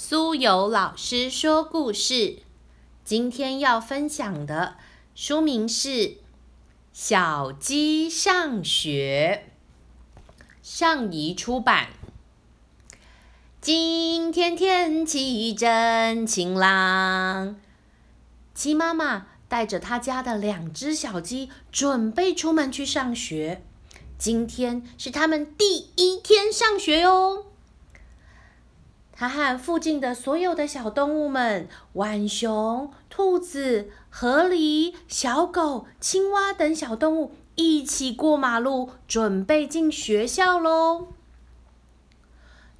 苏有老师说故事，今天要分享的书名是《小鸡上学》，上仪出版。今天天气真晴朗，鸡妈妈带着她家的两只小鸡，准备出门去上学。今天是他们第一天上学哟。他和附近的所有的小动物们，浣熊、兔子、河狸、小狗、青蛙等小动物一起过马路，准备进学校喽。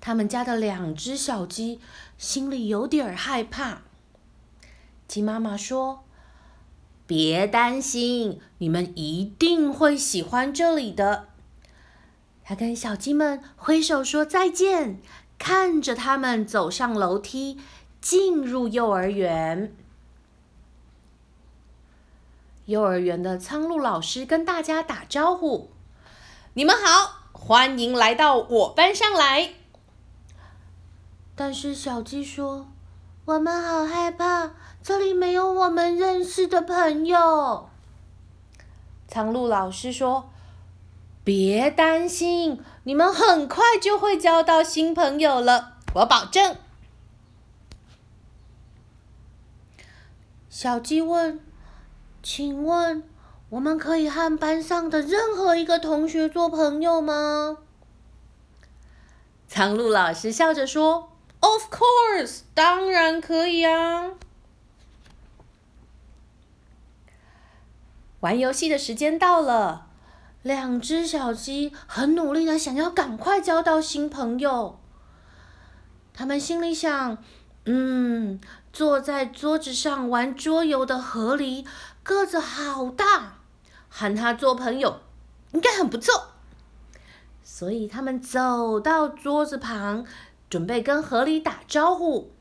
他们家的两只小鸡心里有点害怕。鸡妈妈说：“别担心，你们一定会喜欢这里的。”他跟小鸡们挥手说再见。看着他们走上楼梯，进入幼儿园。幼儿园的苍鹭老师跟大家打招呼：“你们好，欢迎来到我班上来。”但是小鸡说：“我们好害怕，这里没有我们认识的朋友。”苍鹭老师说。别担心，你们很快就会交到新朋友了，我保证。小鸡问：“请问，我们可以和班上的任何一个同学做朋友吗？”苍鹭老师笑着说：“Of course，当然可以啊。”玩游戏的时间到了。两只小鸡很努力的想要赶快交到新朋友。他们心里想：“嗯，坐在桌子上玩桌游的河狸个子好大，和他做朋友应该很不错。”所以他们走到桌子旁，准备跟河狸打招呼。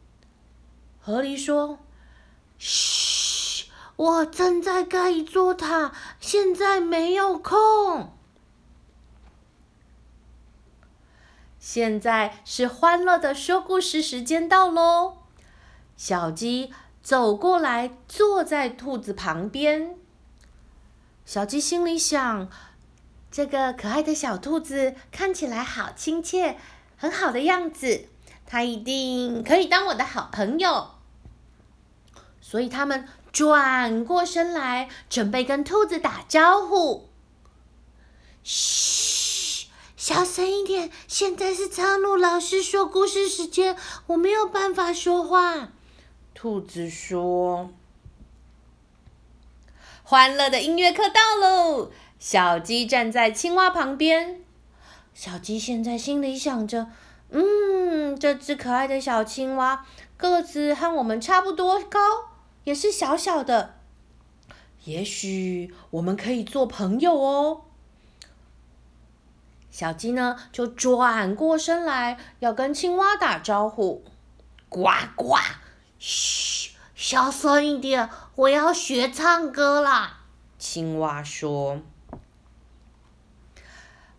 河狸说：“嘘。”我正在盖一座塔，现在没有空。现在是欢乐的说故事时间到喽！小鸡走过来，坐在兔子旁边。小鸡心里想：这个可爱的小兔子看起来好亲切，很好的样子，它一定可以当我的好朋友。所以他们。转过身来，准备跟兔子打招呼。嘘，小声一点！现在是苍鹭老师说故事时间，我没有办法说话。兔子说：“欢乐的音乐课到喽！”小鸡站在青蛙旁边。小鸡现在心里想着：“嗯，这只可爱的小青蛙个子和我们差不多高。”也是小小的，也许我们可以做朋友哦。小鸡呢，就转过身来要跟青蛙打招呼。呱呱，嘘，小声一点，我要学唱歌啦。青蛙说：“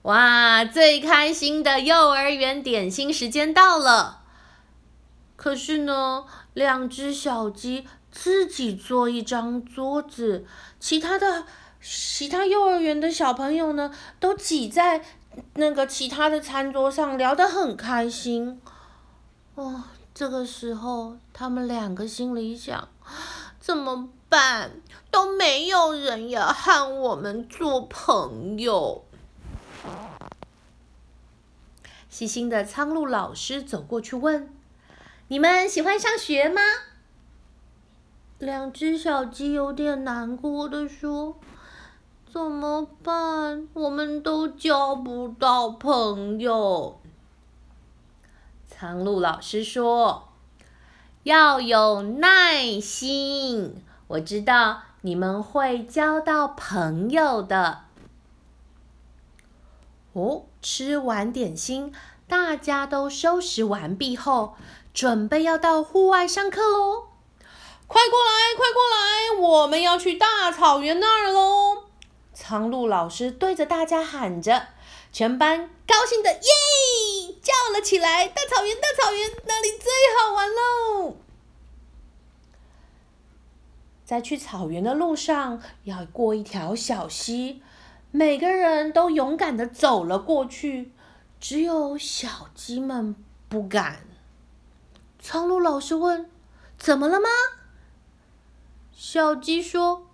哇，最开心的幼儿园点心时间到了。可是呢，两只小鸡。”自己做一张桌子，其他的其他幼儿园的小朋友呢，都挤在那个其他的餐桌上，聊得很开心。哦，这个时候，他们两个心里想：怎么办？都没有人要和我们做朋友。细心的苍鹭老师走过去问：“你们喜欢上学吗？”两只小鸡有点难过的说：“怎么办？我们都交不到朋友。”苍鹭老师说：“要有耐心，我知道你们会交到朋友的。”哦，吃完点心，大家都收拾完毕后，准备要到户外上课喽。快过来快过来我们要去大草原那儿喽。苍鹭老师对着大家喊着全班高兴的耶叫了起来大草原大草原那里最好玩喽。在去草原的路上要过一条小溪每个人都勇敢的走了过去只有小鸡们不敢。苍鹭老师问怎么了吗？小鸡说：“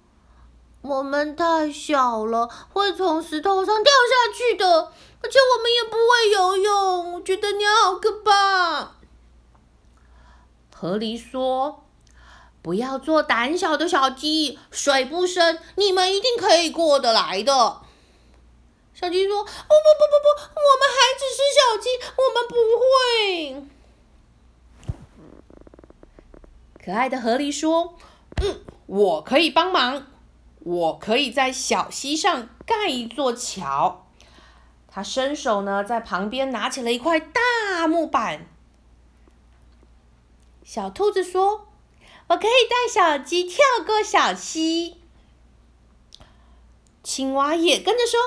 我们太小了，会从石头上掉下去的，而且我们也不会游泳。我觉得你好可怕。”河狸说：“不要做胆小的小鸡，水不深，你们一定可以过得来的。”小鸡说：“不不不不不，我们还只是小鸡，我们不会。”可爱的河狸说：“嗯。”我可以帮忙，我可以在小溪上盖一座桥。他伸手呢，在旁边拿起了一块大木板。小兔子说：“我可以带小鸡跳过小溪。”青蛙也跟着说：“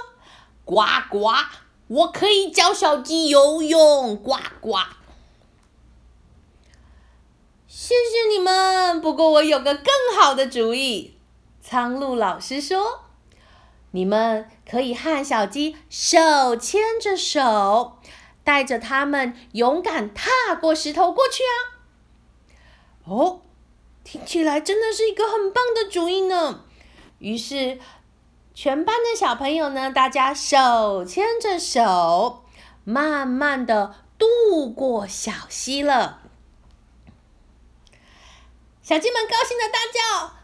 呱呱，我可以教小鸡游泳。”呱呱。谢谢你们，不过我有个更好的主意。苍鹭老师说：“你们可以和小鸡手牵着手，带着它们勇敢踏过石头过去啊！”哦，听起来真的是一个很棒的主意呢。于是，全班的小朋友呢，大家手牵着手，慢慢的渡过小溪了。小鸡们高兴的大叫：“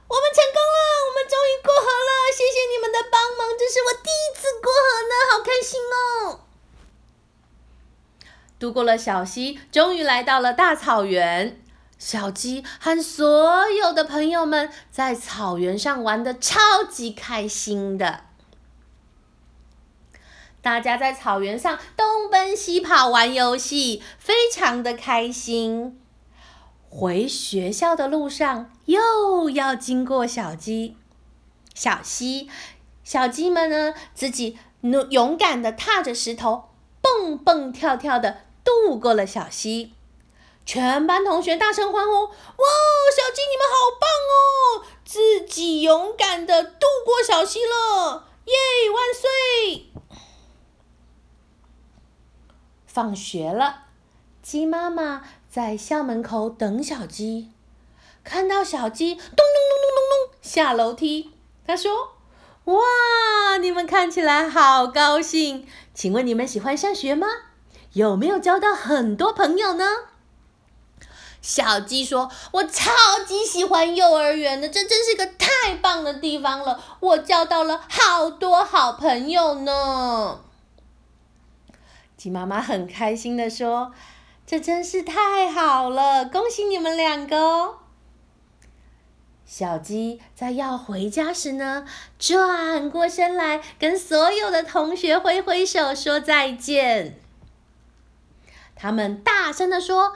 我们成功了！我们终于过河了！谢谢你们的帮忙，这是我第一次过河呢，好开心哦！”渡过了小溪，终于来到了大草原。小鸡和所有的朋友们在草原上玩的超级开心的，大家在草原上东奔西跑玩游戏，非常的开心。回学校的路上，又要经过小鸡、小溪，小鸡们呢，自己勇勇敢的踏着石头，蹦蹦跳跳的渡过了小溪。全班同学大声欢呼：“哇，小鸡你们好棒哦！自己勇敢的渡过小溪了，耶，万岁！”放学了，鸡妈妈。在校门口等小鸡，看到小鸡咚咚咚咚咚咚下楼梯，他说：“哇，你们看起来好高兴！请问你们喜欢上学吗？有没有交到很多朋友呢？”小鸡说：“我超级喜欢幼儿园的，这真是个太棒的地方了，我交到了好多好朋友呢。”鸡妈妈很开心的说。这真是太好了，恭喜你们两个哦！小鸡在要回家时呢，转过身来跟所有的同学挥挥手说再见。他们大声的说：“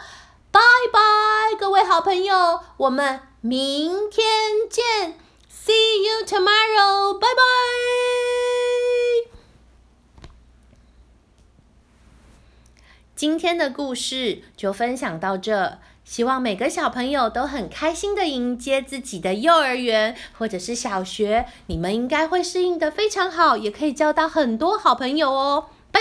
拜拜，各位好朋友，我们明天见，See you tomorrow，拜拜。”今天的故事就分享到这，希望每个小朋友都很开心的迎接自己的幼儿园或者是小学，你们应该会适应的非常好，也可以交到很多好朋友哦。